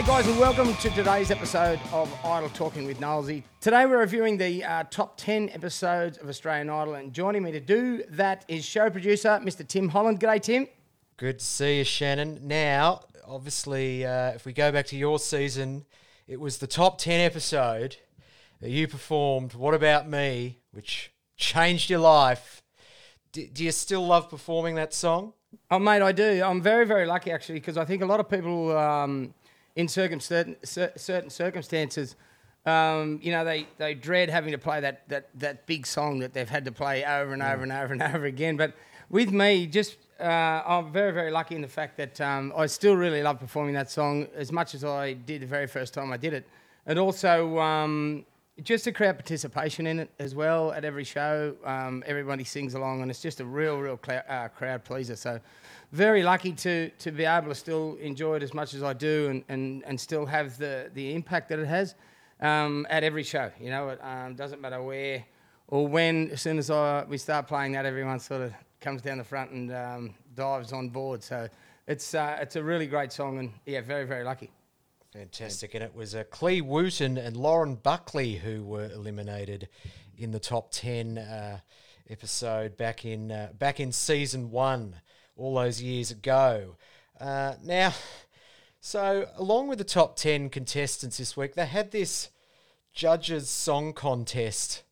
G'day, guys, and welcome to today's episode of Idol Talking with Nollsie. Today, we're reviewing the uh, top 10 episodes of Australian Idol, and joining me to do that is show producer Mr. Tim Holland. G'day, Tim. Good to see you, Shannon. Now, obviously, uh, if we go back to your season, it was the top 10 episode that you performed, What About Me, which changed your life. D- do you still love performing that song? Oh, mate, I do. I'm very, very lucky actually because I think a lot of people um, in certain, certain circumstances, um, you know, they, they dread having to play that, that, that big song that they've had to play over and over and over and over again. But with me, just uh, I'm very, very lucky in the fact that um, I still really love performing that song as much as I did the very first time I did it. And also, um, just the crowd participation in it as well at every show. Um, everybody sings along, and it's just a real, real clou- uh, crowd pleaser. So, very lucky to to be able to still enjoy it as much as I do, and, and, and still have the, the impact that it has um, at every show. You know, it um, doesn't matter where or when. As soon as I we start playing that, everyone sort of comes down the front and um, dives on board. So, it's uh, it's a really great song, and yeah, very, very lucky. Fantastic. And it was uh, Cle Wootton and Lauren Buckley who were eliminated in the top 10 uh, episode back in, uh, back in season one, all those years ago. Uh, now, so along with the top 10 contestants this week, they had this judges' song contest,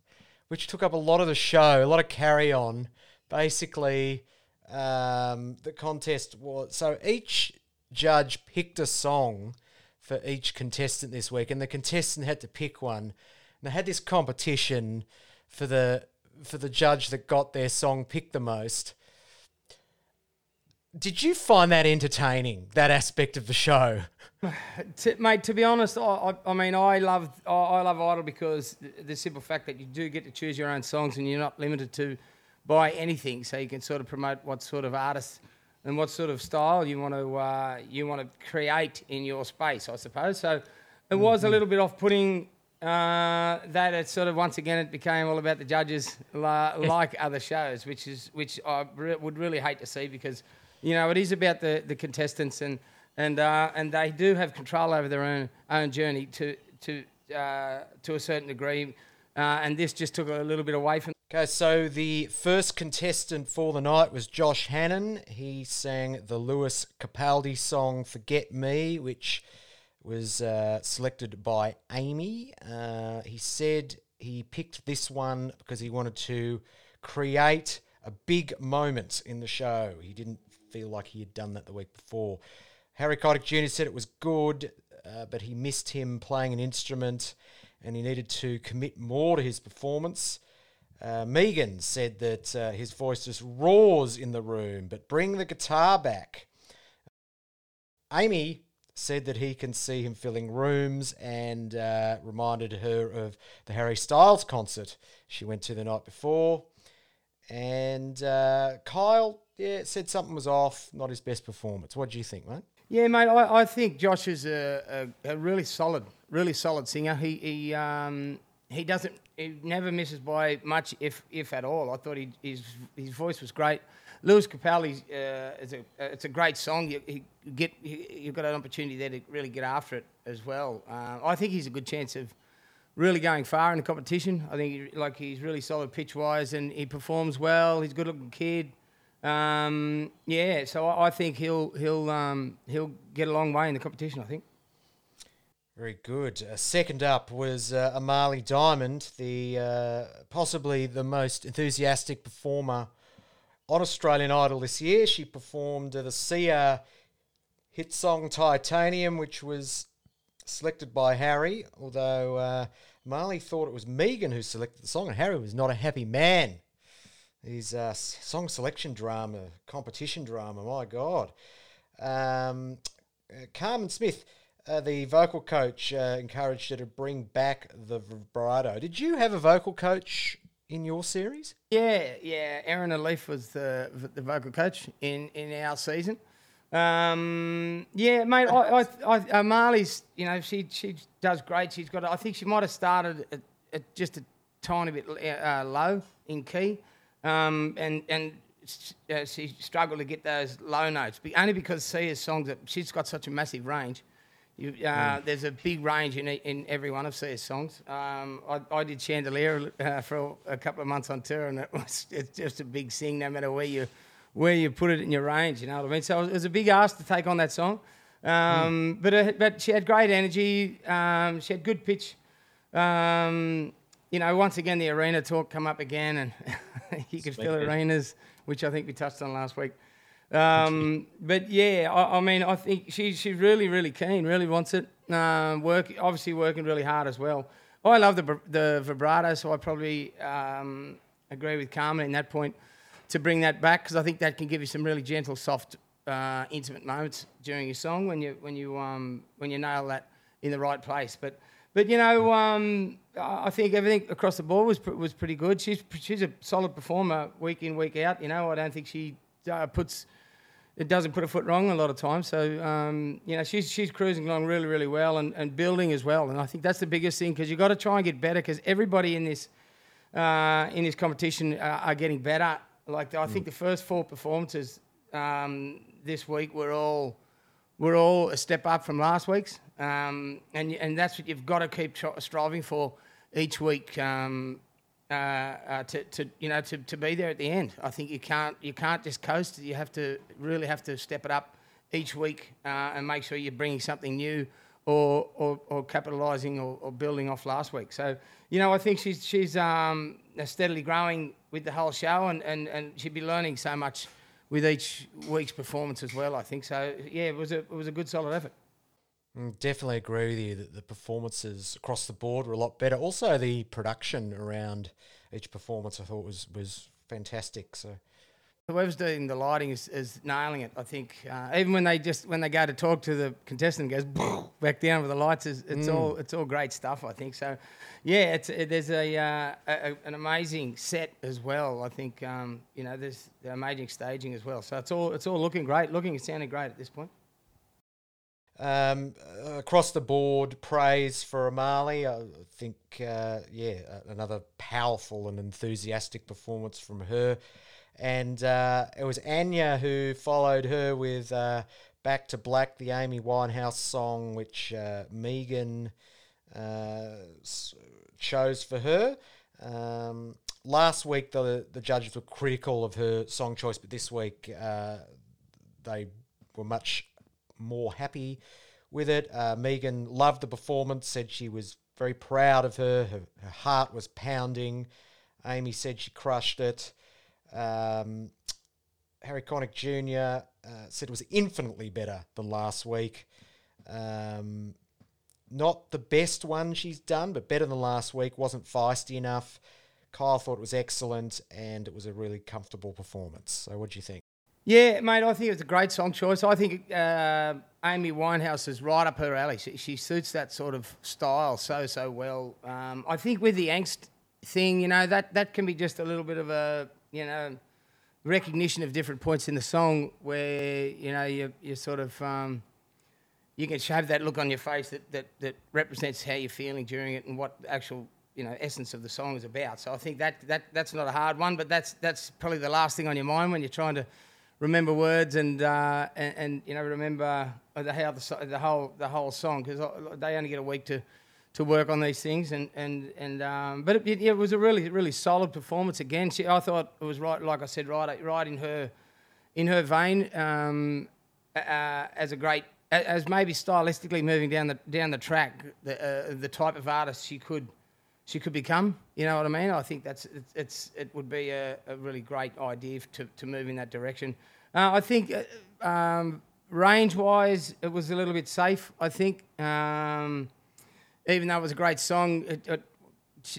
which took up a lot of the show, a lot of carry on. Basically, um, the contest was so each judge picked a song for each contestant this week, and the contestant had to pick one. And they had this competition for the for the judge that got their song picked the most. Did you find that entertaining? That aspect of the show? To, mate, to be honest, I, I, mean, I love I, I love Idol because the, the simple fact that you do get to choose your own songs and you're not limited to by anything, so you can sort of promote what sort of artist and what sort of style you want to uh, you want to create in your space, I suppose. So it was a little bit off-putting uh, that it sort of once again it became all about the judges, la- like other shows, which is which I re- would really hate to see because you know it is about the, the contestants and and uh, and they do have control over their own own journey to to uh, to a certain degree, uh, and this just took a little bit away from. Okay, so the first contestant for the night was Josh Hannan. He sang the Lewis Capaldi song "Forget Me," which was uh, selected by Amy. Uh, he said he picked this one because he wanted to create a big moment in the show. He didn't feel like he had done that the week before. Harry Connick Jr. said it was good, uh, but he missed him playing an instrument and he needed to commit more to his performance. Uh, Megan said that uh, his voice just roars in the room, but bring the guitar back. Amy said that he can see him filling rooms and uh, reminded her of the Harry Styles concert she went to the night before. And uh, Kyle, yeah, said something was off, not his best performance. What do you think, mate? Yeah, mate, I, I think Josh is a, a, a really solid, really solid singer. He he um, he doesn't he never misses by much, if if at all. I thought he, his his voice was great. Lewis Capaldi uh, is a it's a great song. You, he get you, you've got an opportunity there to really get after it as well. Uh, I think he's a good chance of really going far in the competition. I think he, like he's really solid pitch wise and he performs well. He's a good looking kid. Um, yeah, so I, I think he'll he'll um, he'll get a long way in the competition. I think. Very good. Uh, second up was uh, Amali Dimond, the uh, possibly the most enthusiastic performer on Australian Idol this year. She performed the Sia hit song Titanium, which was selected by Harry, although uh, Marley thought it was Megan who selected the song, and Harry was not a happy man. His uh, song selection drama, competition drama, my God. Um, uh, Carmen Smith, uh, the vocal coach, uh, encouraged her to bring back the vibrato. Did you have a vocal coach in your series? Yeah, yeah. Aaron Alif was the the vocal coach in, in our season. Um, yeah, mate. I, I, I, Marley's, you know, she she does great. She's got. I think she might have started at, at just a tiny bit uh, low in key, um, and and uh, she struggled to get those low notes. Be, only because Sia's songs, that she's got such a massive range. You, uh, There's a big range in, in every one of Sia's songs. Um, I, I did Chandelier uh, for a, couple of months on tour, and it was it's just a big sing, no matter where you where you put it in your range. You know what I mean? So it was a big ask to take on that song, um, but uh, but she had great energy. Um, she had good pitch. Um, you know, once again the arena talk come up again, and you could fill Speaking arenas, which I think we touched on last week. Um, but yeah, I, I mean, I think she's she's really really keen, really wants it. Um, work obviously working really hard as well. I love the the vibrato, so I probably um, agree with Carmen in that point to bring that back because I think that can give you some really gentle, soft, uh, intimate moments during your song when you when you um, when you nail that in the right place. But but you know, um, I think everything across the board was was pretty good. She's she's a solid performer week in week out. You know, I don't think she uh, puts it doesn't put a foot wrong a lot of times. So um, you know, she's she's cruising along really really well and, and building as well. And I think that's the biggest thing because you've got to try and get better because everybody in this uh, in this competition uh, are getting better. Like I think the first four performances um, this week were all were all a step up from last week's, um, and and that's what you've got to keep tr- striving for each week. Um, uh, uh, to, to you know to, to be there at the end, I think you can't you can't just coast. You have to really have to step it up each week uh, and make sure you're bringing something new or or, or capitalising or, or building off last week. So you know I think she's she's um, steadily growing with the whole show and, and, and she'd be learning so much with each week's performance as well. I think so. Yeah, it was a it was a good solid effort. Mm, Definitely agree with you that the performances across the board were a lot better. Also, the production around each performance I thought was was fantastic. So Whoever's doing the lighting is, is nailing it. I think uh, even when they just when they go to talk to the contestant, goes back down with the lights. It's, it's all it's all great stuff. I think so. Yeah, it's it, there's a, uh, a an amazing set as well. I think um, you know there's the amazing staging as well. So it's all it's all looking great, looking and sounding great at this point. Um, across the board, praise for Amali. I think, uh, yeah, another powerful and enthusiastic performance from her. And uh, it was Anya who followed her with uh, Back to Black, the Amy Winehouse song, which uh, Megan uh, chose for her. Um, last week, the, the judges were critical of her song choice, but this week uh, they were much more happy with it. Uh, Megan loved the performance, said she was very proud of her. Her, her heart was pounding. Amy said she crushed it. Um, Harry Connick Jr. Uh, said it was infinitely better than last week. Um, not the best one she's done, but better than last week. Wasn't feisty enough. Kyle thought it was excellent, and it was a really comfortable performance. So, what do you think? Yeah, mate, I think it's a great song choice. I think uh, Amy Winehouse is right up her alley. She, she suits that sort of style so, so well. Um, I think with the angst thing, you know, that, that can be just a little bit of a, you know, recognition of different points in the song where, you know, you, you sort of, um, you can have that look on your face that, that, that represents how you're feeling during it and what actual you know essence of the song is about. So I think that, that that's not a hard one, but that's that's probably the last thing on your mind when you're trying to remember words and uh, and, and you know remember the how the, the whole the whole song because they only get a week to to work on these things and and and um, but it, it was a really really solid performance again. She, I thought it was right, like I said, right right in her in her vein um, uh, as a great as maybe stylistically moving down the down the track the uh, the type of artist she could she could become. You know what I mean? I think that's it's, it's it would be a, a really great idea to, to move in that direction. Uh, I think uh, um, range wise, it was a little bit safe. I think um, even though it was a great song, it, it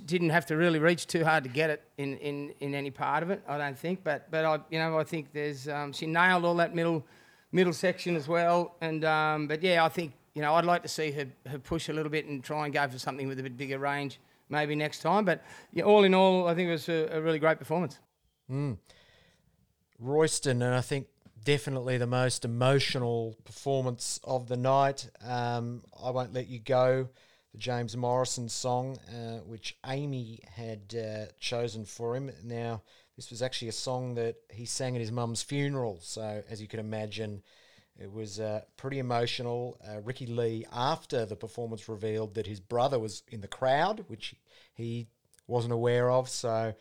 didn't have to really reach too hard to get it in, in, in any part of it. I don't think, but but I you know I think there's um, she nailed all that middle middle section as well. And um, but yeah, I think you know I'd like to see her, her push a little bit and try and go for something with a bit bigger range maybe next time. But yeah, all in all, I think it was a, a really great performance. Royston, and I think definitely the most emotional performance of the night. Um, I won't let you go. The James Morrison song, uh, which Amy had uh, chosen for him. Now, this was actually a song that he sang at his mum's funeral. So, as you can imagine, It was uh, pretty emotional. Uh, Ricky Lee, after the performance, revealed that his brother was in the crowd, which he wasn't aware of. So,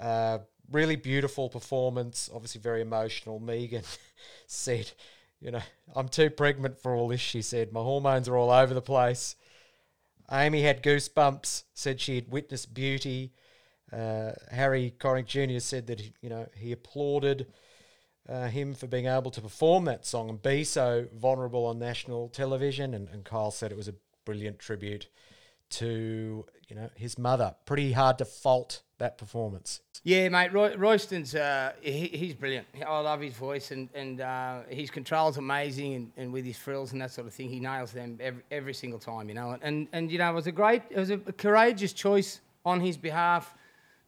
uh, really beautiful performance. Obviously, very emotional. Megan said, "You know, I'm too pregnant for all this." She said, "My hormones are all over the place." Amy had goosebumps. Said she had witnessed beauty. Uh, Harry Connick Jr. said that you know he applauded uh, him for being able to perform that song and be so vulnerable on national television. And, and Kyle said it was a brilliant tribute to you know his mother. Pretty hard to fault that performance. Yeah, mate. Roy, Royston's uh, he, he's brilliant. I love his voice and and uh, his control's amazing, and, and with his frills and that sort of thing, he nails them every, every single time. You know, and and you know it was a great, it was a courageous choice on his behalf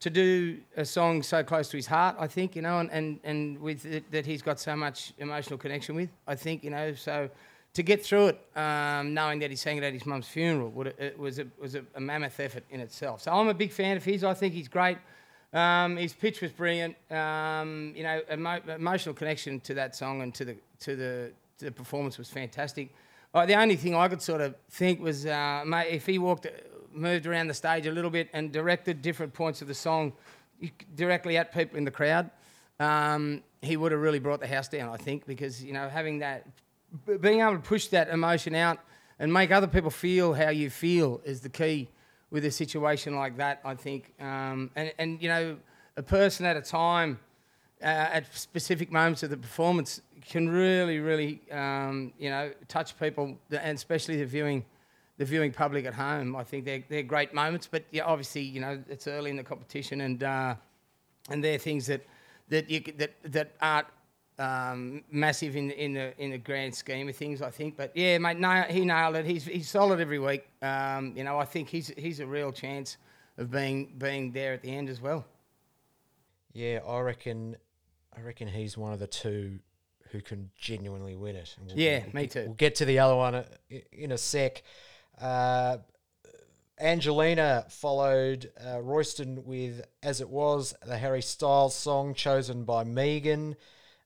to do a song so close to his heart, I think, you know, and, and, and with it, that he's got so much emotional connection with, I think, you know, so to get through it, um, knowing that he sang it at his mum's funeral, would, it was, a, was a, a, mammoth effort in itself. So I'm a big fan of his. I think he's great. Um, his pitch was brilliant. Um, you know, emo- emotional connection to that song and to the to the, to the performance was fantastic. Uh, the only thing I could sort of think was, uh, mate, if he walked moved around the stage a little bit and directed different points of the song directly at people in the crowd, um, he would have really brought the house down, I think, because, you know, having that, being able to push that emotion out and make other people feel how you feel is the key with a situation like that, I think. Um, and, and, you know, a person at a time, uh, at specific moments of the performance, can really, really, um, you know, touch people, and especially the viewing the viewing public at home. I think they're, they're great moments, but yeah, obviously, you know, it's early in the competition, and uh, and they're things that that you that that aren't um, massive in in the in the grand scheme of things. I think, but yeah, mate, no, he nailed it. He's he's solid every week. Um, you know, I think he's he's a real chance of being being there at the end as well. Yeah, I reckon. I reckon he's one of the two who can genuinely win it. We'll, yeah, we'll, me too. We'll get to the other one uh, in a sec. Uh, Angelina followed uh, Royston with As It Was, the Harry Styles song chosen by Megan.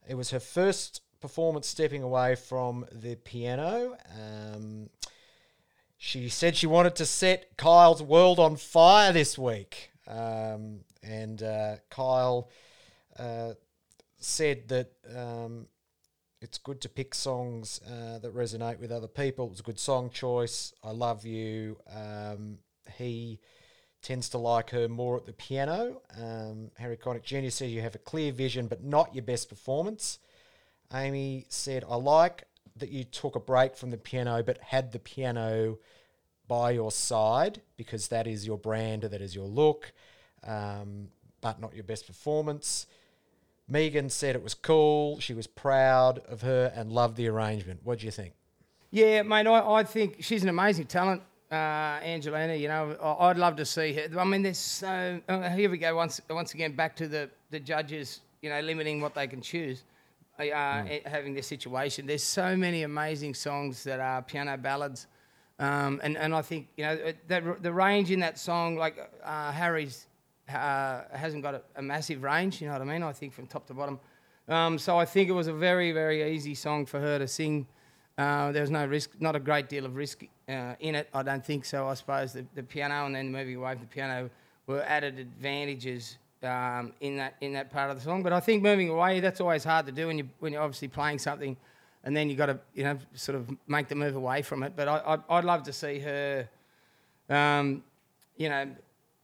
It was her first performance stepping away from the piano. Um, she said she wanted to set Kyle's world on fire this week. Um, and uh, Kyle uh, said that um, it's good to pick songs uh, that resonate with other people. It was a good song choice. I love you. Um, he tends to like her more at the piano. Um, Harry Connick Jr. said you have a clear vision, but not your best performance. Amy said, I like that you took a break from the piano, but had the piano by your side because that is your brand, that is your look, um, but not your best performance. Megan said it was cool. She was proud of her and loved the arrangement. What do you think? Yeah, mate, I, I think she's an amazing talent, uh, Angelina. You know, I'd love to see her. I mean, there's so. Uh, here we go once once again back to the, the judges, you know, limiting what they can choose. Uh, mm. Having this situation, there's so many amazing songs that are piano ballads, um, and and I think you know that the range in that song, like uh, Harry's uh, hasn't got a, a, massive range, you know what I mean? I think from top to bottom. Um, so I think it was a very, very easy song for her to sing. Uh, there was no risk, not a great deal of risk uh, in it, I don't think so. I suppose the, the, piano and then moving away from the piano were added advantages um, in that in that part of the song. But I think moving away, that's always hard to do when you when you're obviously playing something, and then you've got to you know sort of make the move away from it. But I, I would love to see her, um, you know,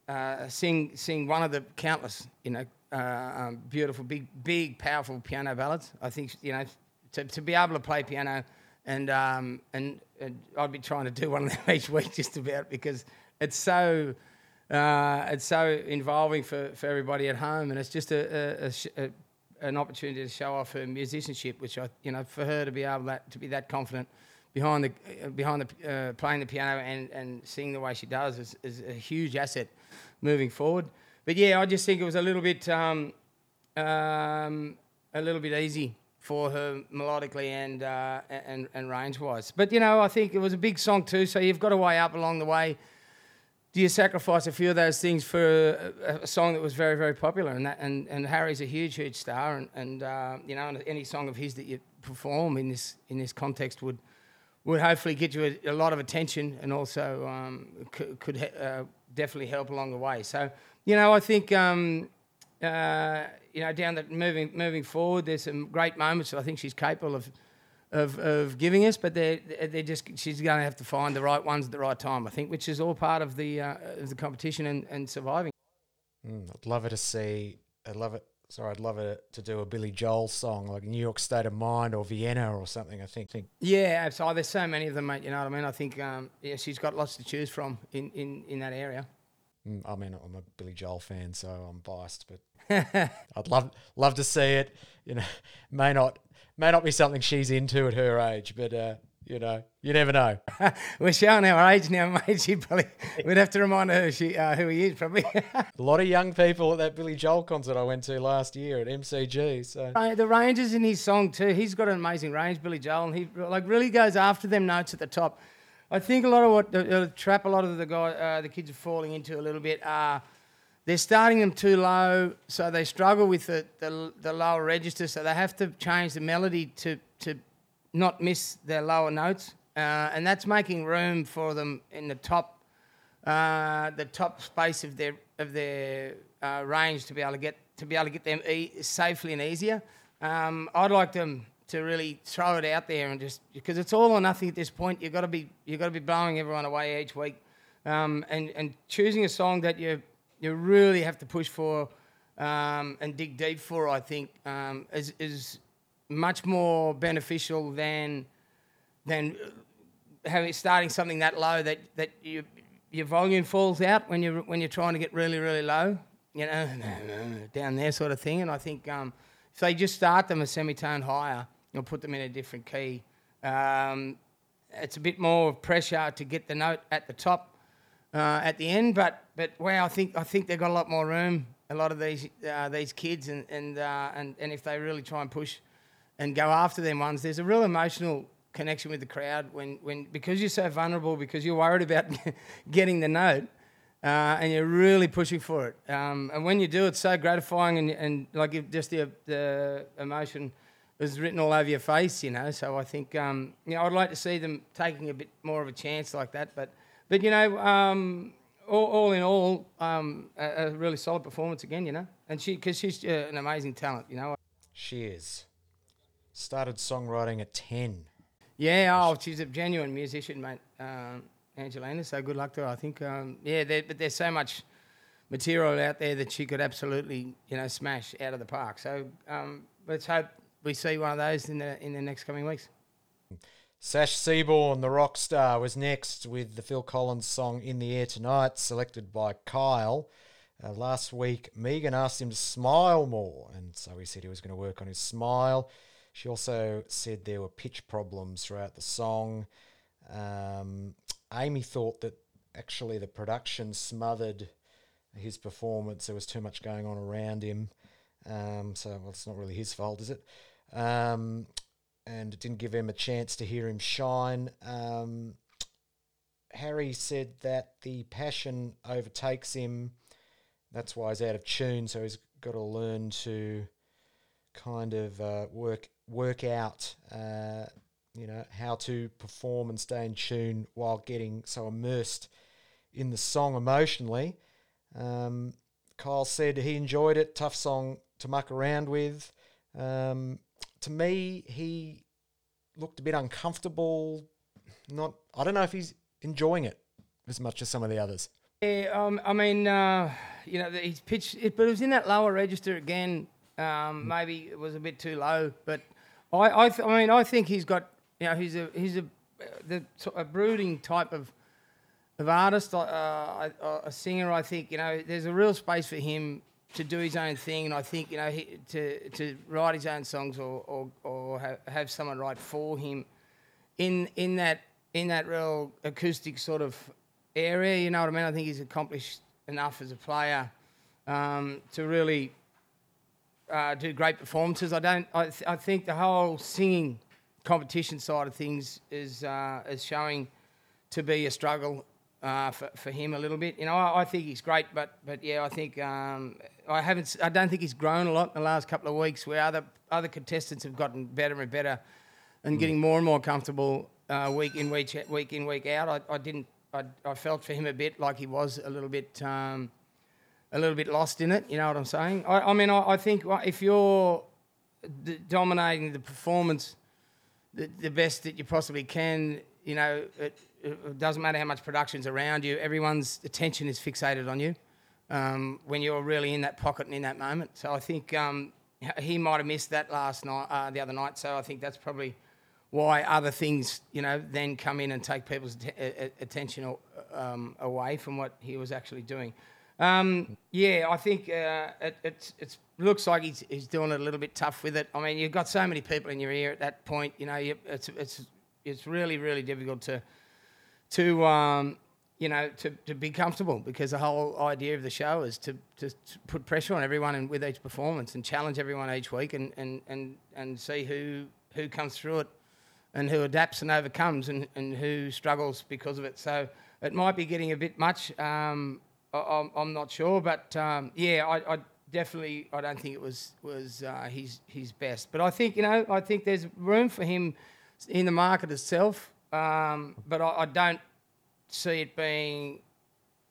uh, sing sing one of the countless, you know, uh, um, beautiful, big, big, powerful piano ballads. I think you know to, to be able to play piano, and, um, and, and I'd be trying to do one of them each week just about because it's so. Uh, it's so involving for, for everybody at home, and it's just a, a, a, an opportunity to show off her musicianship, which I, you know, for her to be able that, to be that confident behind the behind the uh, playing the piano and, and singing the way she does is, is a huge asset moving forward. But yeah, I just think it was a little bit um, um, a little bit easy for her melodically and uh, and and range wise. But you know, I think it was a big song too, so you've got to weigh up along the way. do you sacrifice a few of those things for a, a song that was very, very popular? And that, and, and Harry's a huge, huge star, and, and uh, you know, any song of his that you perform in this in this context would would hopefully get you a, a lot of attention, and also um, could, could uh, definitely help along the way. So, you know, I think. Um, uh, you know, down the moving moving forward, there's some great moments that I think she's capable of of, of giving us, but they're, they're just she's going to have to find the right ones at the right time, I think, which is all part of the uh, of the competition and, and surviving. Mm, I'd love it to see. I'd love it. Sorry, I'd love it to do a Billy Joel song like New York State of Mind or Vienna or something. I think. think. Yeah, absolutely. There's so many of them, mate. You know what I mean? I think um, yeah, she's got lots to choose from in, in, in that area. Mm, I mean, I'm a Billy Joel fan, so I'm biased, but I'd love love to see it. You know, may not may not be something she's into at her age, but uh, you know, you never know. We're showing our age now, mate. She probably we'd have to remind her she, uh, who he is, probably. a lot of young people at that Billy Joel concert I went to last year at MCG. So uh, the ranges in his song too. He's got an amazing range, Billy Joel, and he like really goes after them notes at the top. I think a lot of what the, the trap a lot of the guy, uh, the kids are falling into a little bit are they're starting them too low, so they struggle with the, the, the, lower register, so they have to change the melody to, to not miss their lower notes. Uh, and that's making room for them in the top, uh, the top space of their, of their uh, range to be able to get, to be able to get them e- safely and easier. Um, I'd like them to really throw it out there and just because it's all or nothing at this point. You've got to be you've got to be blowing everyone away each week, um, and and choosing a song that you you really have to push for um, and dig deep for, I think, um, is, is much more beneficial than than having starting something that low that, that you, your volume falls out when you're when you're trying to get really really low, you know, down there sort of thing. And I think um, if they just start them a semitone higher, you'll put them in a different key. Um, it's a bit more pressure to get the note at the top uh, at the end. But but wow, I think I think they've got a lot more room. A lot of these uh, these kids, and and, uh, and and if they really try and push and go after them ones, there's a real emotional connection with the crowd when when because you're so vulnerable, because you're worried about getting the note. Uh, and you're really pushing for it. Um, and when you do, it's so gratifying, and, and like just the, the emotion is written all over your face, you know. So I think, um, you know, I'd like to see them taking a bit more of a chance like that. But but you know, um, all, all, in all, um, a, a, really solid performance again. You know, and she because she's uh, an amazing talent. You know, she is. Started songwriting at ten. Yeah, oh, she's a genuine musician, mate. Um, Angelina, so good luck to her. I think, um, yeah, but there's so much material out there that she could absolutely, you know, smash out of the park. So um, let's hope we see one of those in the in the next coming weeks. Sash Seaborn, the rock star, was next with the Phil Collins song In the Air Tonight, selected by Kyle. Uh, last week, Megan asked him to smile more, and so he said he was going to work on his smile. She also said there were pitch problems throughout the song. Um, Amy thought that actually the production smothered his performance. There was too much going on around him. Um, so, well, it's not really his fault, is it? Um, and it didn't give him a chance to hear him shine. Um, Harry said that the passion overtakes him. That's why he's out of tune. So he's got to learn to kind of uh, work work out, uh, you know, how to perform and stay in tune while getting so immersed in the song emotionally. Um, Kyle said he enjoyed it. Tough song to muck around with. Um, to me, he looked a bit uncomfortable. Not, I don't know if he's enjoying it as much as some of the others. Yeah, um, I mean, uh, you know, he's pitched, it, but it was in that lower register again. Um, maybe it was a bit too low, but I, I, th- I mean, I think he's got, you know, he's a, he's a, the, a brooding type of, of artist, uh, a, a singer. I think, you know, there's a real space for him to do his own thing, and I think you know he, to to write his own songs or or, or have, have someone write for him in in that in that real acoustic sort of area. You know what I mean? I think he's accomplished enough as a player um, to really uh, do great performances. I don't. I, th- I think the whole singing competition side of things is uh, is showing to be a struggle uh, for, for him a little bit. You know, I, I think he's great, but but yeah, I think um, I haven't. I don't think he's grown a lot in the last couple of weeks. Where other other contestants have gotten better and better, and getting more and more comfortable uh, week in week week in week out. I, I didn't. I, I felt for him a bit like he was a little bit. Um, a little bit lost in it, you know what I'm saying? I, I mean, I, I think uh, if you're d- dominating the performance the, the best that you possibly can. You know, it, it doesn't matter how much production's around you. Everyone's attention is fixated on you um, when you're really in that pocket and in that moment. So I think um, he might have missed that last night, uh, the other night. So I think that's probably why other things, you know, then come in and take people's attention a- um, away from what he was actually doing. Um, yeah, I think uh, it, it's it's looks like he's, he's doing it a little bit tough with it. I mean, you've got so many people in your ear at that point. You know, you, it's it's it's really really difficult to to um, you know to, to be comfortable because the whole idea of the show is to, to, to put pressure on everyone and with each performance and challenge everyone each week and, and, and, and see who who comes through it and who adapts and overcomes and, and who struggles because of it. So it might be getting a bit much. Um, I, I'm, I'm not sure, but um, yeah, I, I definitely I don't think it was was uh, his his best. But I think you know I think there's room for him in the market itself. Um, but I, I don't see it being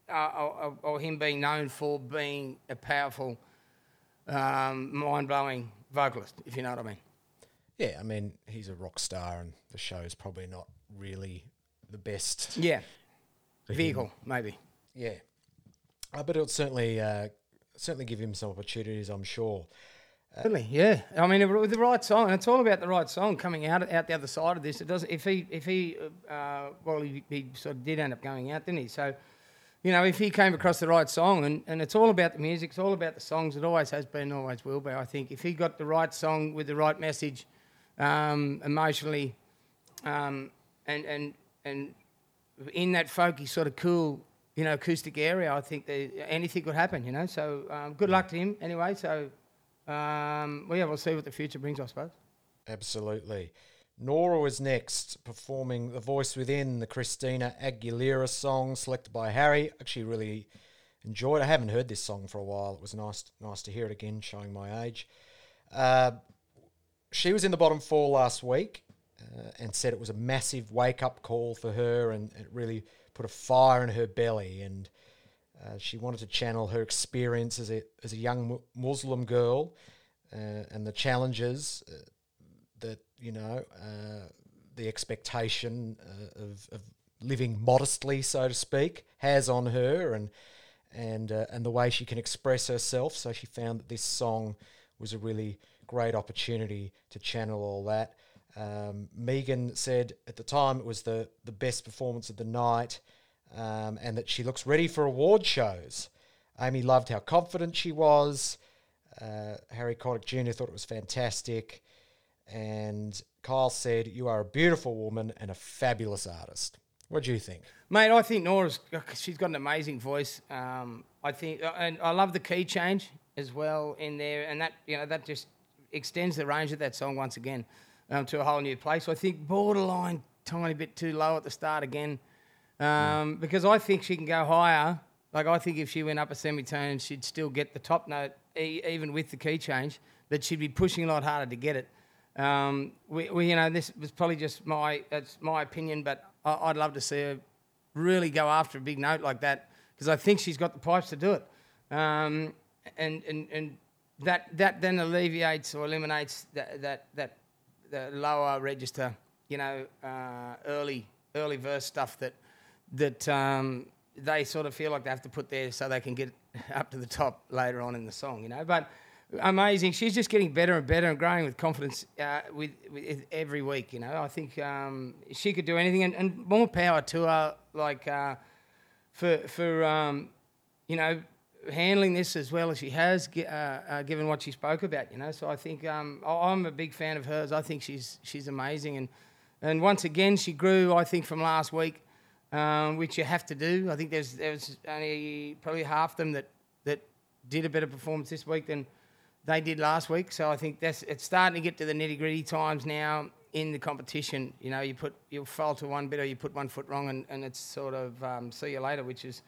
uh, or, or him being known for being a powerful, um, mind blowing vocalist. If you know what I mean. Yeah, I mean, he's a rock star, and the show is probably not really the best. Yeah. Vehicle, maybe. Yeah, uh, but it'll certainly uh, certainly give him some opportunities, I'm sure. Certainly, yeah. I mean, with the right song, and it's all about the right song coming out out the other side of this. It doesn't. If he, if he, uh, well, he, he sort of did end up going out, didn't he? So, you know, if he came across the right song, and, and it's all about the music, it's all about the songs. It always has been, always will be. I think if he got the right song with the right message, um, emotionally, um, and and and in that folky sort of cool, you know, acoustic area, I think anything could happen. You know, so um, good luck to him anyway. So. Um, well, yeah, we'll see what the future brings, I suppose. Absolutely. Nora was next, performing The Voice Within, the Christina Aguilera song selected by Harry. Actually, really enjoyed. I haven't heard this song for a while. It was nice, nice to hear it again, showing my age. Uh, she was in the bottom four last week uh, and said it was a massive wake up call for her, and it really put a fire in her belly. And uh, she wanted to channel her experience as a as a young Muslim girl uh, and the challenges uh, that you know uh, the expectation uh, of, of living modestly, so to speak, has on her, and and uh, and the way she can express herself. So she found that this song was a really great opportunity to channel all that. Um, Megan said at the time it was the the best performance of the night, um, and that she looks ready for award shows. Amy loved how confident she was. Uh, Harry Connick Jr. thought it was fantastic. And Kyle said, You are a beautiful woman and a fabulous artist. What do you think? Mate, I think Nora's she's got an amazing voice. Um, I think, and I love the key change as well in there, and that you know that just extends the range of that song once again um, to a whole new place. I think borderline tiny bit too low at the start again, um, because I think she can go higher. Like I think if she went up a semitone, she'd still get the top note e- even with the key change, but she'd be pushing a lot harder to get it. Um, we, we, you know, this was probably just my that's my opinion, but I, I'd love to see her really go after a big note like that because I think she's got the pipes to do it. Um, and, and, and that, that then alleviates or eliminates that, that, that the lower register, you know, uh, early, early verse stuff that, that um, they sort of feel like they have to put there so they can get up to the top later on in the song, you know. But amazing. She's just getting better and better and growing with confidence uh, with, with every week. You know, I think um, she could do anything, and, and more power to her. Like uh, for for um, you know handling this as well as she has, uh, uh, given what she spoke about. You know, so I think um, I'm a big fan of hers. I think she's she's amazing, and and once again she grew. I think from last week. Um, which you have to do. I think there's there's only probably half them that, that did a better performance this week than they did last week. So I think that's it's starting to get to the nitty gritty times now in the competition. You know, you put you fall to one bit or you put one foot wrong, and, and it's sort of um, see you later, which is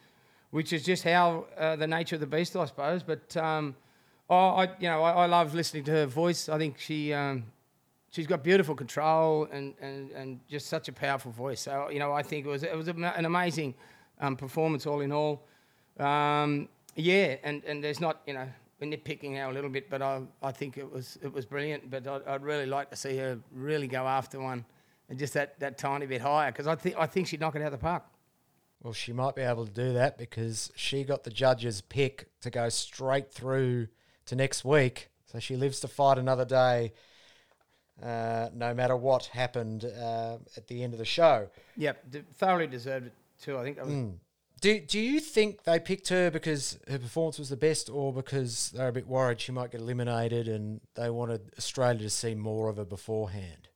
which is just how uh, the nature of the beast, I suppose. But um, I, I, you know, I, I, love listening to her voice. I think she um, she's got beautiful control and, and, and just such a powerful voice. So you know, I think it was it was an amazing um, performance all in all. Um, yeah, and, and there's not you know we're nitpicking now a little bit, but I, I think it was it was brilliant. But I'd, I'd really like to see her really go after one and just that, that tiny bit higher because I think I think she'd knock it out of the park. Well, she might be able to do that because she got the judge's pick to go straight through to next week. So she lives to fight another day, uh, no matter what happened uh, at the end of the show. Yep, thoroughly deserved it too. I think that was mm. Do Do you think they picked her because her performance was the best, or because they're a bit worried she might get eliminated and they wanted Australia to see more of her beforehand?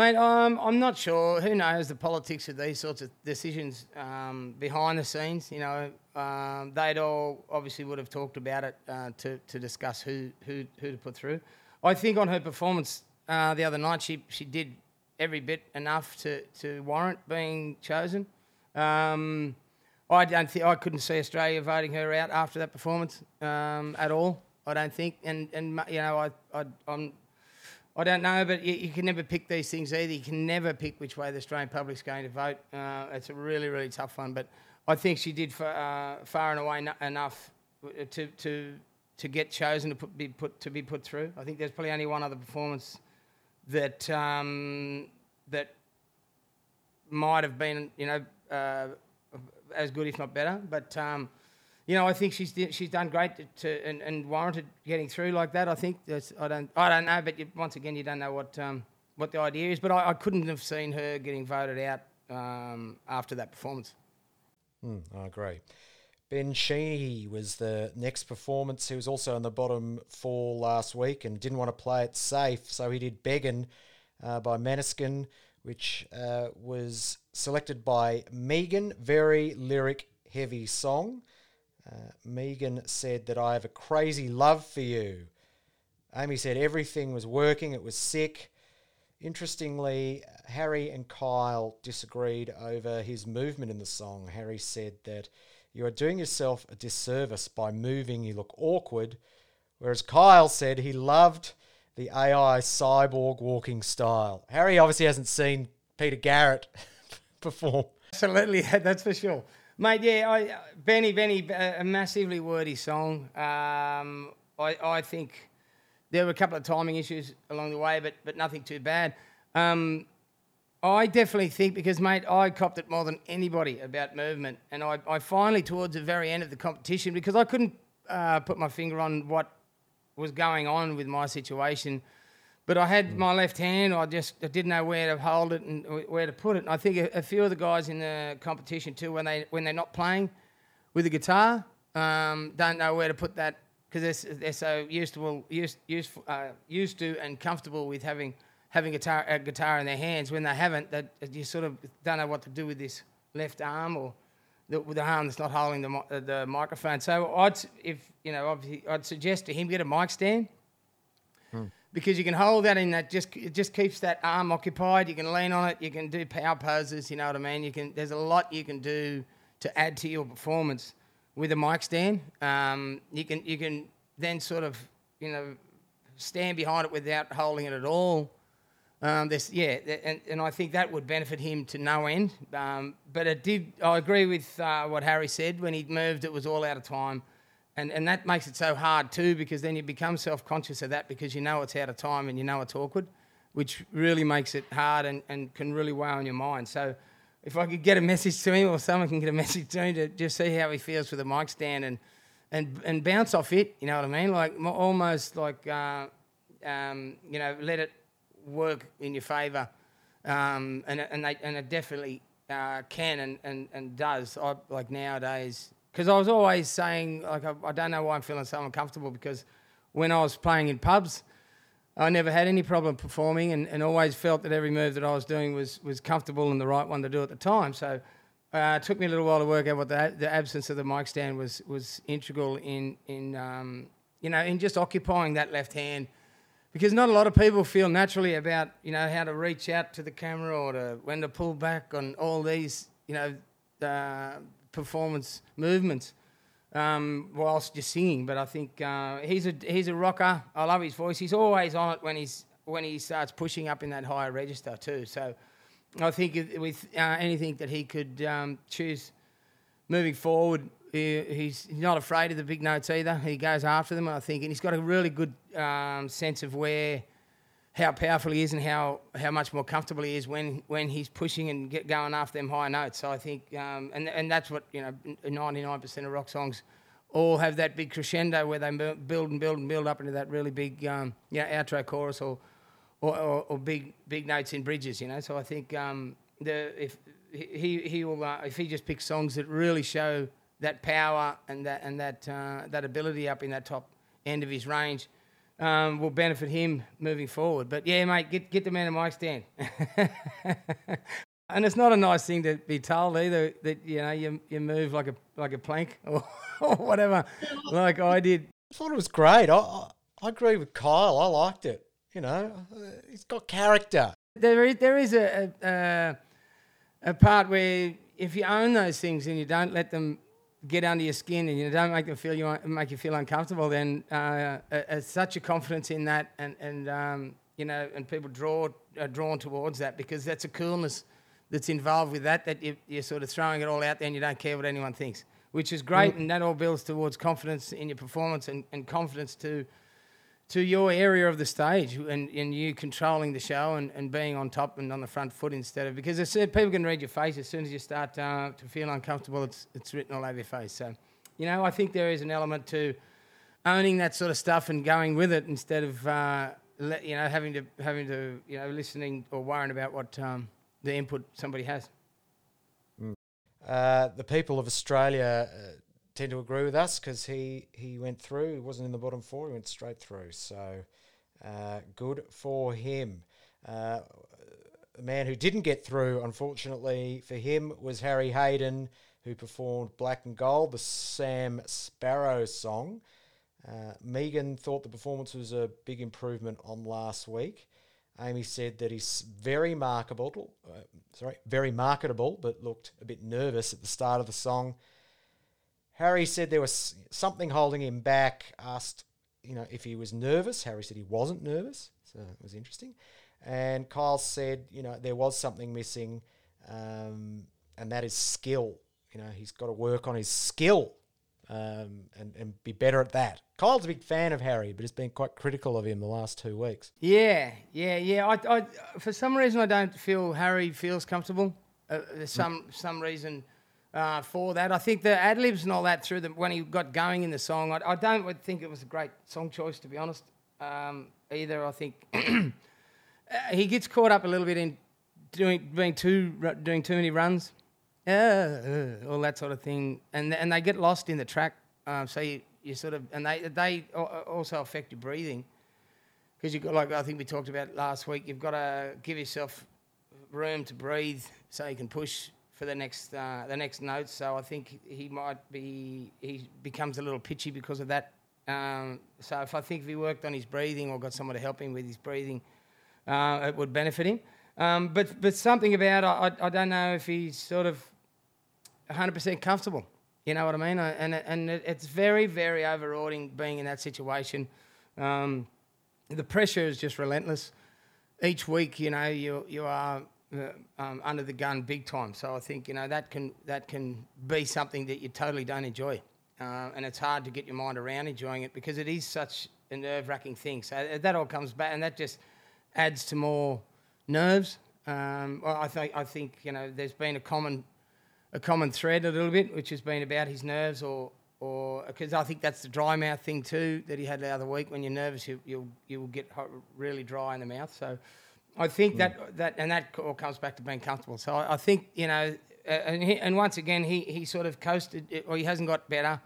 Mate, um, I'm not sure. Who knows the politics of these sorts of decisions um, behind the scenes? You know, um, they'd all obviously would have talked about it uh, to to discuss who who who to put through. I think on her performance uh, the other night, she she did every bit enough to to warrant being chosen. Um, I don't think I couldn't see Australia voting her out after that performance um, at all. I don't think, and and you know, I I I'm, I don't know, but you, you, can never pick these things either. You can never pick which way the Australian public's going to vote. Uh, it's a really really tough one, but I think she did for, uh, far and away no, enough to to to get chosen to put, be put to be put through. I think there's probably only one other performance that um, that might have been, you know. Uh, as good, if not better. But um, you know, I think she's she's done great to, to and, and, warranted getting through like that. I think That's, I don't I don't know, but you, once again, you don't know what um, what the idea is. But I, I, couldn't have seen her getting voted out um, after that performance. Mm, I agree. Ben Sheeny was the next performance. He was also in the bottom four last week and didn't want to play it safe, so he did Beggin' uh, by Måneskin which uh, was selected by Megan. Very lyric heavy song. Uh, Megan said that I have a crazy love for you. Amy said everything was working, it was sick. Interestingly, Harry and Kyle disagreed over his movement in the song. Harry said that you are doing yourself a disservice by moving, you look awkward. Whereas Kyle said he loved the AI cyborg walking style. Harry obviously hasn't seen Peter Garrett perform. Absolutely, that's for sure. Mate, yeah, I, Benny, Benny, a massively wordy song. Um, I, I think there were a couple of timing issues along the way, but but nothing too bad. Um, I definitely think because, mate, I copped it more than anybody about movement, and I, I finally towards the very end of the competition because I couldn't uh, put my finger on what was going on with my situation. But I had mm. my left hand. I just I didn't know where to hold it and where to put it. And I think a, a few of the guys in the competition too, when they when they're not playing with the guitar, um, don't know where to put that because they're, they're so used to well, used used uh, used to and comfortable with having having guitar, a guitar in their hands. When they haven't, that you sort of don't know what to do with this left arm or the, with the arm that's not holding the, uh, the microphone. So I'd, if you know, I'd suggest to him get a mic stand. Because you can hold that in that. Just it just keeps that arm occupied. You can lean on it. You can do power poses. You know what I mean? You can. There's a lot you can do to add to your performance with a mic stand. Um, you can you can then sort of you know stand behind it without holding it at all. Um, this, yeah, and, and I think that would benefit him to no end. Um, but it did. I agree with uh, what Harry said when he moved. It was all out of time, and and that makes it so hard too because then you become self-conscious of that because you know it's out of time and you know it's awkward, which really makes it hard and, and can really weigh on your mind. So. If I could get a message to him, or someone can get a message to him to just see how he feels with a mic stand and, and and bounce off it, you know what I mean? Like almost like uh, um, you know, let it work in your favour, um, and and they, and it definitely uh, can and, and, and does. I, like nowadays, because I was always saying like I, I, don't know why I'm feeling so uncomfortable because when I was playing in pubs, I never had any problem performing and, and always felt that every move that I was doing was was comfortable and the right one to do at the time. So. Uh, it took me a little while to work out what the, the absence of the mic stand was was integral in in um, you know in just occupying that left hand because not a lot of people feel naturally about you know how to reach out to the camera or to when to pull back on all these you know uh, performance movements um, whilst you're singing. But I think uh, he's a he's a rocker. I love his voice. He's always on it when he's when he starts pushing up in that higher register too. So I think with uh, anything that he could um, choose moving forward, he, he's not afraid of the big notes either. He goes after them, I think, and he's got a really good um, sense of where, how powerful he is, and how, how much more comfortable he is when, when he's pushing and get going after them high notes. So I think, um, and and that's what you know, ninety nine percent of rock songs all have that big crescendo where they build and build and build up into that really big, um, you know, outro chorus or, or, or, or big big notes in bridges. You know, so I think um, the if he he will uh, if he just picks songs that really show that power and that and that uh, that ability up in that top end of his range um, will benefit him moving forward. But yeah, mate, get get the man a mic stand. and it's not a nice thing to be told either that you know you, you move like a like a plank or, or whatever, like I did. I thought it was great. I, I, I agree with Kyle. I liked it. You know, he's got character. There is there is a, a, a part where if you own those things and you don't let them get under your skin and you don't make them feel you make you feel uncomfortable, then uh, uh, such a confidence in that, and and um, you know, and people draw are drawn towards that because that's a coolness that's involved with that. That you, you're sort of throwing it all out there and you don't care what anyone thinks, which is great, mm. and that all builds towards confidence in your performance and, and confidence to to your area of the stage and, and you controlling the show and, and being on top and on the front foot instead of because as said, people can read your face as soon as you start uh, to feel uncomfortable it's, it's written all over your face so you know I think there is an element to owning that sort of stuff and going with it instead of uh, le- you know having to having to you know listening or worrying about what um, the input somebody has mm. uh, the people of Australia uh, tend to agree with us because he, he went through. He wasn't in the bottom four. He went straight through. So uh, good for him. Uh, the man who didn't get through, unfortunately for him, was Harry Hayden, who performed Black and Gold, the Sam Sparro song. Uh, Megan thought the performance was a big improvement on last week. Amy said that he's very marketable, uh, sorry, very marketable, but looked a bit nervous at the start of the song. Harry said there was something holding him back. Asked, you know, if he was nervous. Harry said he wasn't nervous, so it was interesting. And Kyle said, you know, there was something missing, um, and that is skill. You know, he's got to work on his skill um, and, and be better at that. Kyle's a big fan of Harry, but has been quite critical of him the last two weeks. Yeah, yeah, yeah. I, I for some reason, I don't feel Harry feels comfortable. Uh, there's some some reason uh, for that. I think the ad libs and all that through the, when he got going in the song, I, I don't think it was a great song choice to be honest. Um, either I think he gets caught up a little bit in doing being too doing too many runs, uh, uh, all that sort of thing, and and they get lost in the track. Um, so you, you sort of and they they also affect your breathing because you've got like I think we talked about last week. You've got to give yourself room to breathe so you can push for the next uh, the next notes. So I think he might be he becomes a little pitchy because of that. Um, so if I think if he worked on his breathing or got someone to help him with his breathing, uh, it would benefit him. Um, but but something about I, I don't know if he's sort of 100% comfortable. You know what I mean? And and it's very very overawing being in that situation. Um, the pressure is just relentless. Each week, you know, you you are um, under the gun big time. So I think you know that can that can be something that you totally don't enjoy, uh, and it's hard to get your mind around enjoying it because it is such a nerve-wracking thing. So uh, that all comes back, and that just adds to more nerves. Um, I think I think you know there's been a common a common thread a little bit, which has been about his nerves or or because I think that's the dry mouth thing too that he had the other week. When you're nervous, you you'll you'll get really dry in the mouth. So I think that that and that all comes back to being comfortable. So I, I think you know, uh, and, he, and once again he he sort of coasted, or he hasn't got better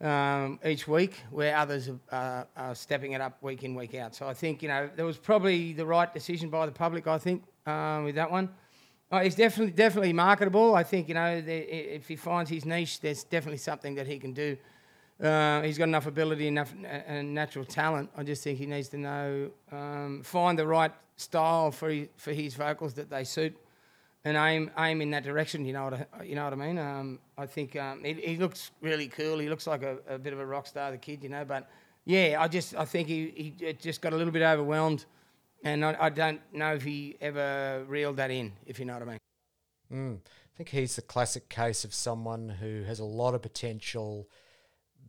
um, each week, where others are, uh, are, stepping it up week in week out. So I think you know there was probably the right decision by the public. I think um, with that one. Oh, he's definitely definitely marketable. I think you know the, if he finds his niche, there's definitely something that he can do Uh, he's got enough ability, enough and natural talent. I just think he needs to know, um, find the right style for his, for his vocals that they suit, and aim aim in that direction. You know what I, you know what I mean? Um, I think um, he, he, looks really cool. He looks like a, a, bit of a rock star, the kid, you know. But yeah, I just I think he, he just got a little bit overwhelmed, and I, I don't know if he ever reeled that in, if you know what I mean. Mm. I think he's the classic case of someone who has a lot of potential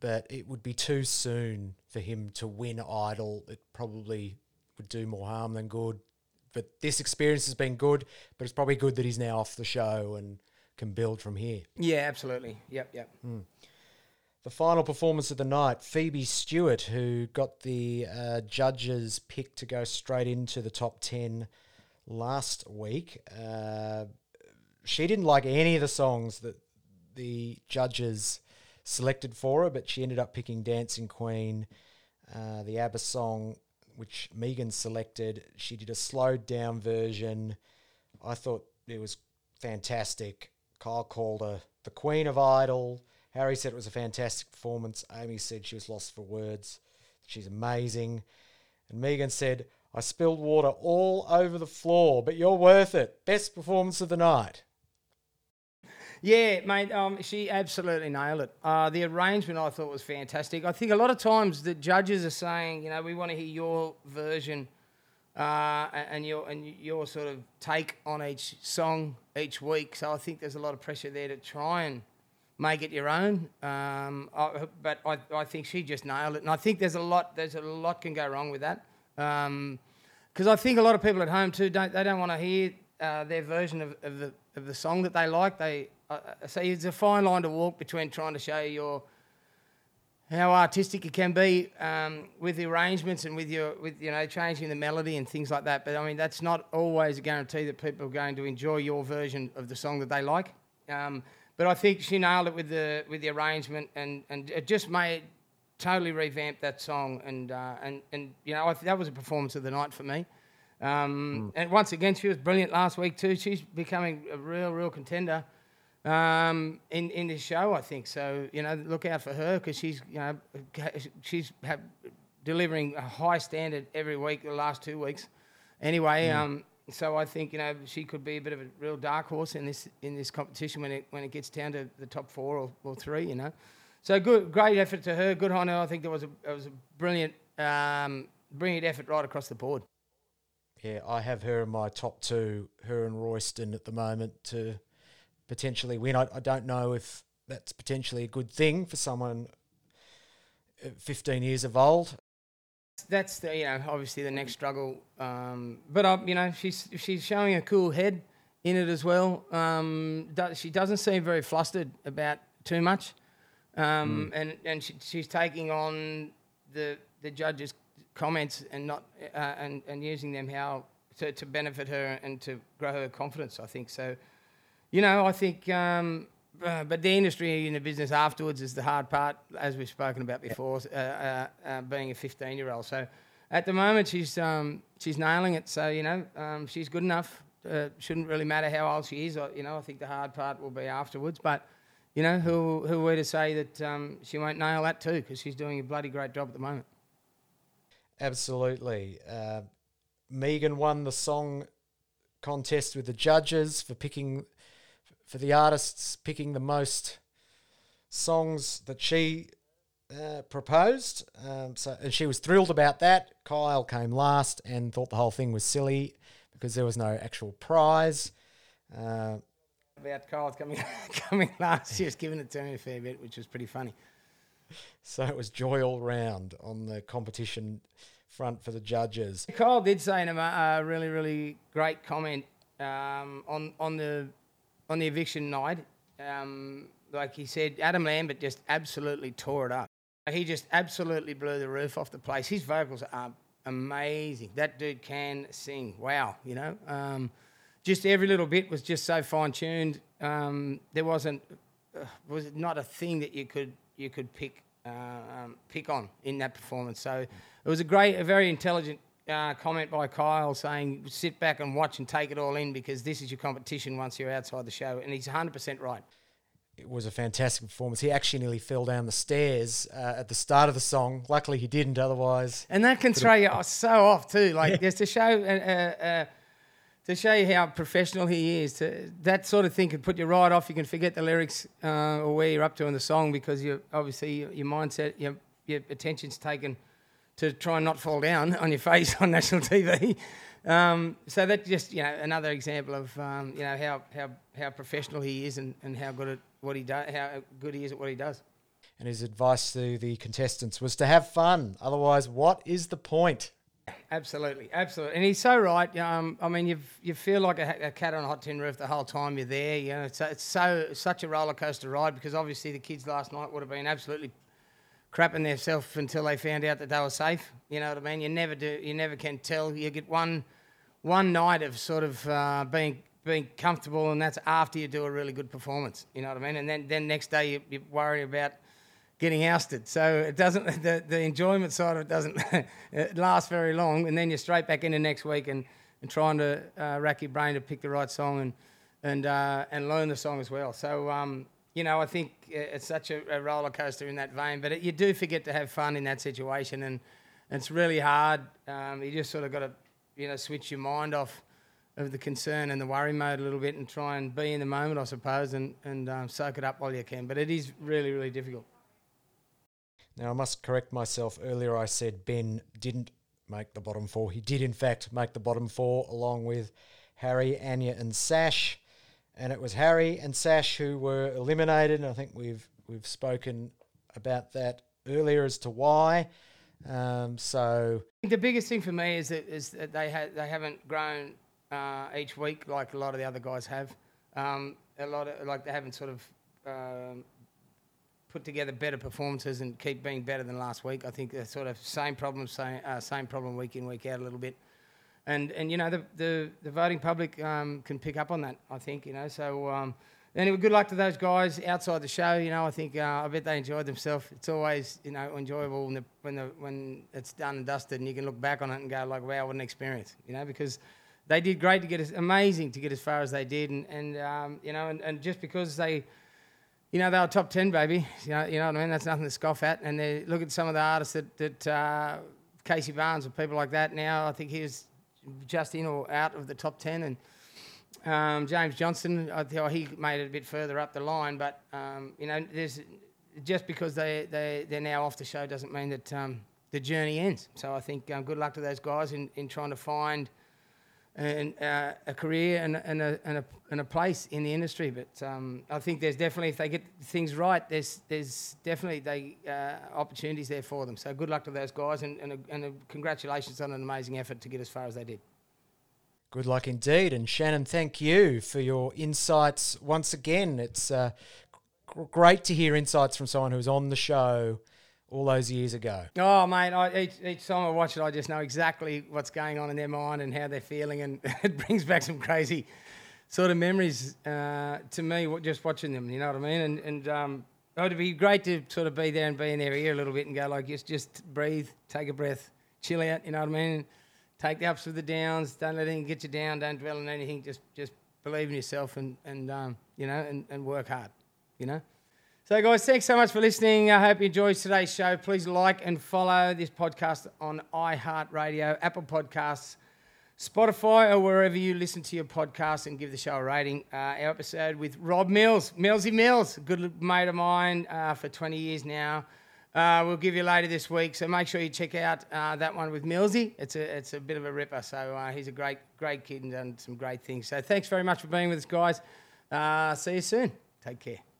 but it would be too soon for him to win Idol. It probably would do more harm than good. But this experience has been good, but it's probably good that he's now off the show and can build from here. Yeah, absolutely. Yep, yep. Mm. The final performance of the night, Phoebe Stewart, who got the uh, judges' pick to go straight into the top 10 last week. Uh, she didn't like any of the songs that the judges selected for her, but she ended up picking Dancing Queen, uh, the ABBA song, which Megan selected. She did a slowed down version. I thought it was fantastic. Kyle called her the Queen of Idol. Harry said it was a fantastic performance. Amy said she was lost for words. She's amazing. And Megan said, I spilled water all over the floor, but you're worth it. Best performance of the night. Yeah, mate, um, she absolutely nailed it. Uh, the arrangement I thought was fantastic. I think a lot of times the judges are saying, you know, we want to hear your version uh, and your and your sort of take on each song each week. So I think there's a lot of pressure there to try and make it your own. Um, I, but I, I think she just nailed it, and I think there's a lot there's a lot can go wrong with that. Because um, I think a lot of people at home too don't they don't want to hear uh, their version of, of the of the song that they like. They uh, uh, so it's a fine line to walk between trying to show your how artistic it can be um, with the arrangements and with your with you know changing the melody and things like that. But I mean that's not always a guarantee that people are going to enjoy your version of the song that they like. Um, but I think she nailed it with the with the arrangement and and it just made totally revamped that song and uh, and and you know that was a performance of the night for me. Um, mm. And once again, she was brilliant last week too. She's becoming a real real contender um, in in this show. I think so. You know, look out for her because she's you know she's have, delivering a high standard every week. The last two weeks, anyway. Mm. Um, so I think you know she could be a bit of a real dark horse in this in this competition when it when it gets down to the top four or, or three. You know, so good, great effort to her. Good on her. I think there was a it was a brilliant um, brilliant effort right across the board. Yeah, I have her in my top two, her and Royston at the moment to potentially win. I, I don't know if that's potentially a good thing for someone uh, 15 years of old. That's the you know obviously the next struggle, um, but uh, you know she's she's showing a cool head in it as well. Um, she doesn't seem very flustered about too much, um, mm. and and she, she's taking on the the judges' comments and not uh, and and using them how to, to benefit her and to grow her confidence. I think so you know, I think, um, uh, but the industry in the business afterwards is the hard part, as we've spoken about before, uh, uh, uh being a 15 year old. So at the moment, she's, um, she's nailing it. So, you know, um, she's good enough. Uh, shouldn't really matter how old she is. You know, I think the hard part will be afterwards. But, you know, who, who are we to say that um, she won't nail that too? Because she's doing a bloody great job at the moment. Absolutely. Uh, Megan won the song contest with the judges for picking for the artists picking the most songs that she uh, proposed. Um, so, and she was thrilled about that. Kyle came last and thought the whole thing was silly because there was no actual prize. Uh, about Kyle coming coming last, she was giving it to me a fair bit, which was pretty funny. So it was joy all round on the competition front for the judges. Kyle did say a really, really great comment um, on on the on the eviction night, um, like he said, Adam Lambert just absolutely tore it up. He just absolutely blew the roof off the place. His vocals are amazing. That dude can sing. Wow, you know. Um, just every little bit was just so fine tuned. Um, there wasn't uh, was not a thing that you could you could pick uh, um, pick on in that performance. So it was a great, a very intelligent uh, comment by Kyle saying, sit back and watch and take it all in because this is your competition once you're outside the show. And he's 100% right. it was a fantastic performance. He actually nearly fell down the stairs uh, at the start of the song. Luckily, he didn't. Otherwise, And that can throw you so off too. Like just to show uh, uh, uh, to show you how professional he is. To, that sort of thing can put you right off. You can forget the lyrics uh, or where you're up to in the song because you obviously your, your mindset, your your attention's taken to try and not fall down on your face on national TV. Um, so that's just you know another example of um, you know how, how, how professional he is and, and how good at what he does, how good he is at what he does. and his advice to the contestants was to have fun. Otherwise, what is the point? Absolutely, absolutely, and he's so right. Um, I mean, you you feel like a, a cat on a hot tin roof the whole time you're there. You know, it's, it's so such a roller coaster ride because obviously the kids last night would have been absolutely crapping themselves until they found out that they were safe. You know what I mean? You never do. You never can tell. You get one one night of sort of uh, being being comfortable, and that's after you do a really good performance. You know what I mean? And then then next day you, you worry about getting ousted. So it doesn't the, the enjoyment side of it doesn't it last very long, and then you're straight back into next week and, and trying to uh, rack your brain to pick the right song and and uh, and learn the song as well. So um, you know, I think it's such a, a roller coaster in that vein, but it, you do forget to have fun in that situation, and, it's really hard. Um, you just sort of got to you know switch your mind off of the concern and the worry mode a little bit and try and be in the moment, I suppose, and, and um, soak it up while you can. But it is really, really difficult. Now, I must correct myself. Earlier, I said Ben didn't make the bottom four. He did, in fact, make the bottom four along with Harry, Anya, and Sash. And it was Harry and Sash who were eliminated. And I think we've we've spoken about that earlier as to why. Um, so The biggest thing for me is that, is that they, ha- they haven't grown uh, each week like a lot of the other guys have. Um, a lot of like they haven't sort of um, put together better performances and keep being better than last week. I think they're sort of same problem, same uh, same problem week in week out a little bit. And and you know the the, the voting public um, can pick up on that. I think you know so. Um, anyway, good luck to those guys outside the show. You know, I think uh, I bet they enjoyed themselves. It's always you know enjoyable when the, when the, when it's done and dusted, and you can look back on it and go like, wow, what an experience. You know, because they did great to get as amazing to get as far as they did, and and um, you know, and, and just because they. You know, they were top 10, baby. You know, you know what I mean? That's nothing to scoff at. And they, look at some of the artists that, that uh, Casey Barnes or people like that now. I think he was just in or out of the top 10. And um, James Johnson, I think he made it a bit further up the line. But, um, you know, there's just because they, they, they're now off the show doesn't mean that um, the journey ends. So I think um, good luck to those guys in, in trying to find and uh, a career and, and, a, and, a, and a place in the industry. But um, I think there's definitely, if they get things right, there's there's definitely they uh, opportunities there for them. So good luck to those guys, and, and, a, and a congratulations on an amazing effort to get as far as they did. Good luck indeed. And Shannon, thank you for your insights once again. It's uh, great to hear insights from someone who's on the show all those years ago. Oh, mate, I, each, each time I watch it, I just know exactly what's going on in their mind and how they're feeling, and it brings back some crazy sort of memories uh, to me just watching them, you know what I mean? And, and um, it would be great to sort of be there and be in their ear a little bit and go like, just, just breathe, take a breath, chill out, you know what I mean? Take the ups with the downs, don't let anything get you down, don't dwell on anything, just, just believe in yourself and, and um, you know, and, and work hard, you know? So, guys, thanks so much for listening. I hope you enjoyed today's show. Please like and follow this podcast on iHeartRadio, Apple Podcasts, Spotify, or wherever you listen to your podcast and give the show a rating. Uh, our episode with Rob Mills, Millsy Mills, a good mate of mine uh, for 20 years now. Uh, we'll give you later this week, so make sure you check out uh, that one with Millsy. It's a it's a bit of a ripper. So uh, he's a great great kid and done some great things. So thanks very much for being with us, guys. Uh, see you soon. Take care.